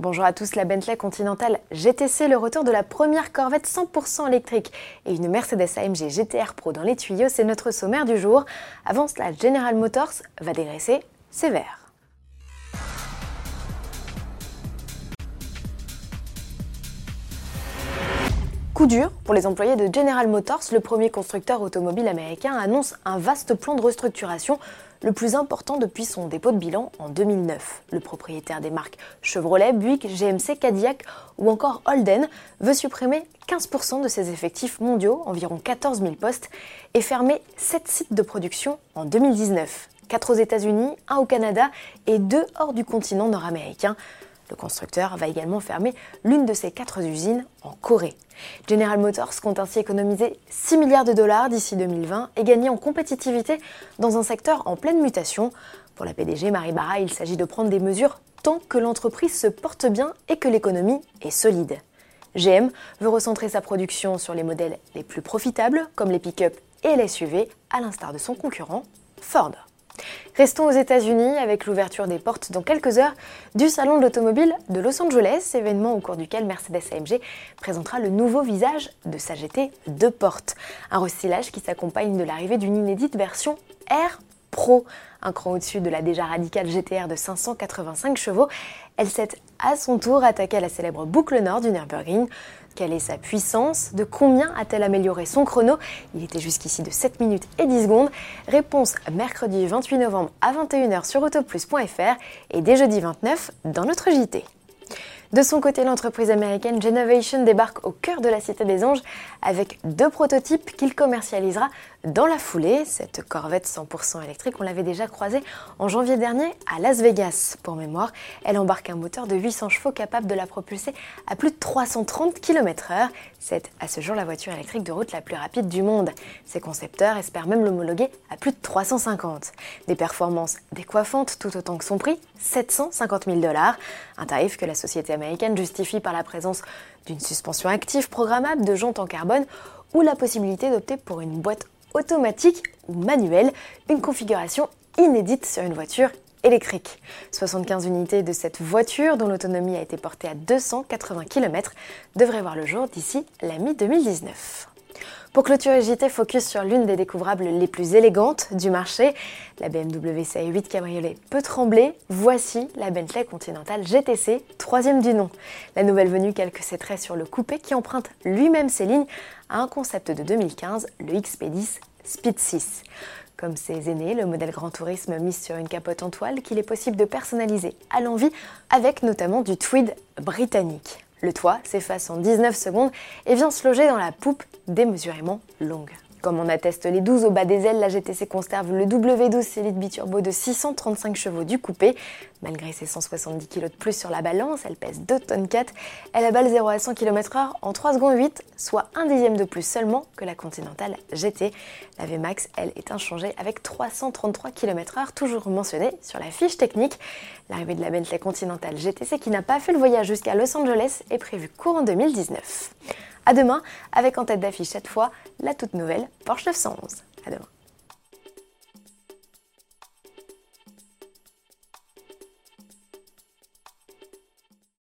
Bonjour à tous, la Bentley Continental GTC, le retour de la première Corvette 100% électrique et une Mercedes AMG GTR Pro dans les tuyaux, c'est notre sommaire du jour. Avant cela, General Motors va dégraisser sévère. Coup dur pour les employés de General Motors, le premier constructeur automobile américain annonce un vaste plan de restructuration, le plus important depuis son dépôt de bilan en 2009. Le propriétaire des marques Chevrolet, Buick, GMC, Cadillac ou encore Holden veut supprimer 15% de ses effectifs mondiaux, environ 14 000 postes, et fermer 7 sites de production en 2019. 4 aux États-Unis, 1 au Canada et 2 hors du continent nord-américain. Le constructeur va également fermer l'une de ses quatre usines en Corée. General Motors compte ainsi économiser 6 milliards de dollars d'ici 2020 et gagner en compétitivité dans un secteur en pleine mutation. Pour la PDG Marie Barra, il s'agit de prendre des mesures tant que l'entreprise se porte bien et que l'économie est solide. GM veut recentrer sa production sur les modèles les plus profitables, comme les pick-up et les SUV, à l'instar de son concurrent Ford. Restons aux États-Unis avec l'ouverture des portes dans quelques heures du Salon de l'automobile de Los Angeles, événement au cours duquel Mercedes-AMG présentera le nouveau visage de sa GT 2 portes. Un restylage qui s'accompagne de l'arrivée d'une inédite version R Pro, un cran au-dessus de la déjà radicale GTR de 585 chevaux. Elle s'est à son tour attaquée à la célèbre boucle nord du Nürburgring. Quelle est sa puissance? De combien a-t-elle amélioré son chrono? Il était jusqu'ici de 7 minutes et 10 secondes. Réponse mercredi 28 novembre à 21h sur autoplus.fr et dès jeudi 29 dans notre JT. De son côté, l'entreprise américaine Genovation débarque au cœur de la Cité des Anges avec deux prototypes qu'il commercialisera dans la foulée. Cette Corvette 100% électrique, on l'avait déjà croisée en janvier dernier à Las Vegas. Pour mémoire, elle embarque un moteur de 800 chevaux capable de la propulser à plus de 330 km/h. C'est à ce jour la voiture électrique de route la plus rapide du monde. Ses concepteurs espèrent même l'homologuer à plus de 350. Des performances décoiffantes tout autant que son prix, 750 000 dollars. Un tarif que la société américaine justifie par la présence d'une suspension active programmable, de jantes en carbone ou la possibilité d'opter pour une boîte automatique ou manuelle, une configuration inédite sur une voiture électrique. 75 unités de cette voiture, dont l'autonomie a été portée à 280 km, devraient voir le jour d'ici la mi-2019. Pour clôturer JT, focus sur l'une des découvrables les plus élégantes du marché. La BMW CA8 Cabriolet peut trembler. Voici la Bentley Continental GTC, troisième du nom. La nouvelle venue quelques ses traits sur le coupé qui emprunte lui-même ses lignes à un concept de 2015, le XP10 Speed 6. Comme ses aînés, le modèle Grand Tourisme mise sur une capote en toile qu'il est possible de personnaliser à l'envie avec notamment du tweed britannique. Le toit s'efface en 19 secondes et vient se loger dans la poupe démesurément longue. Comme on atteste les 12 au bas des ailes, la GTC conserve le W12 Elite Biturbo de 635 chevaux du coupé. Malgré ses 170 kg de plus sur la balance, elle pèse 2 tonnes 4. Elle a 0 à 100 km/h en 3 secondes 8, soit un dixième de plus seulement que la Continental GT. La VMAX, elle, est inchangée avec 333 km/h, toujours mentionné sur la fiche technique. L'arrivée de la Bentley Continental GTC qui n'a pas fait le voyage jusqu'à Los Angeles est prévue courant 2019. À demain, avec en tête d'affiche cette fois la toute nouvelle Porsche 911. À demain.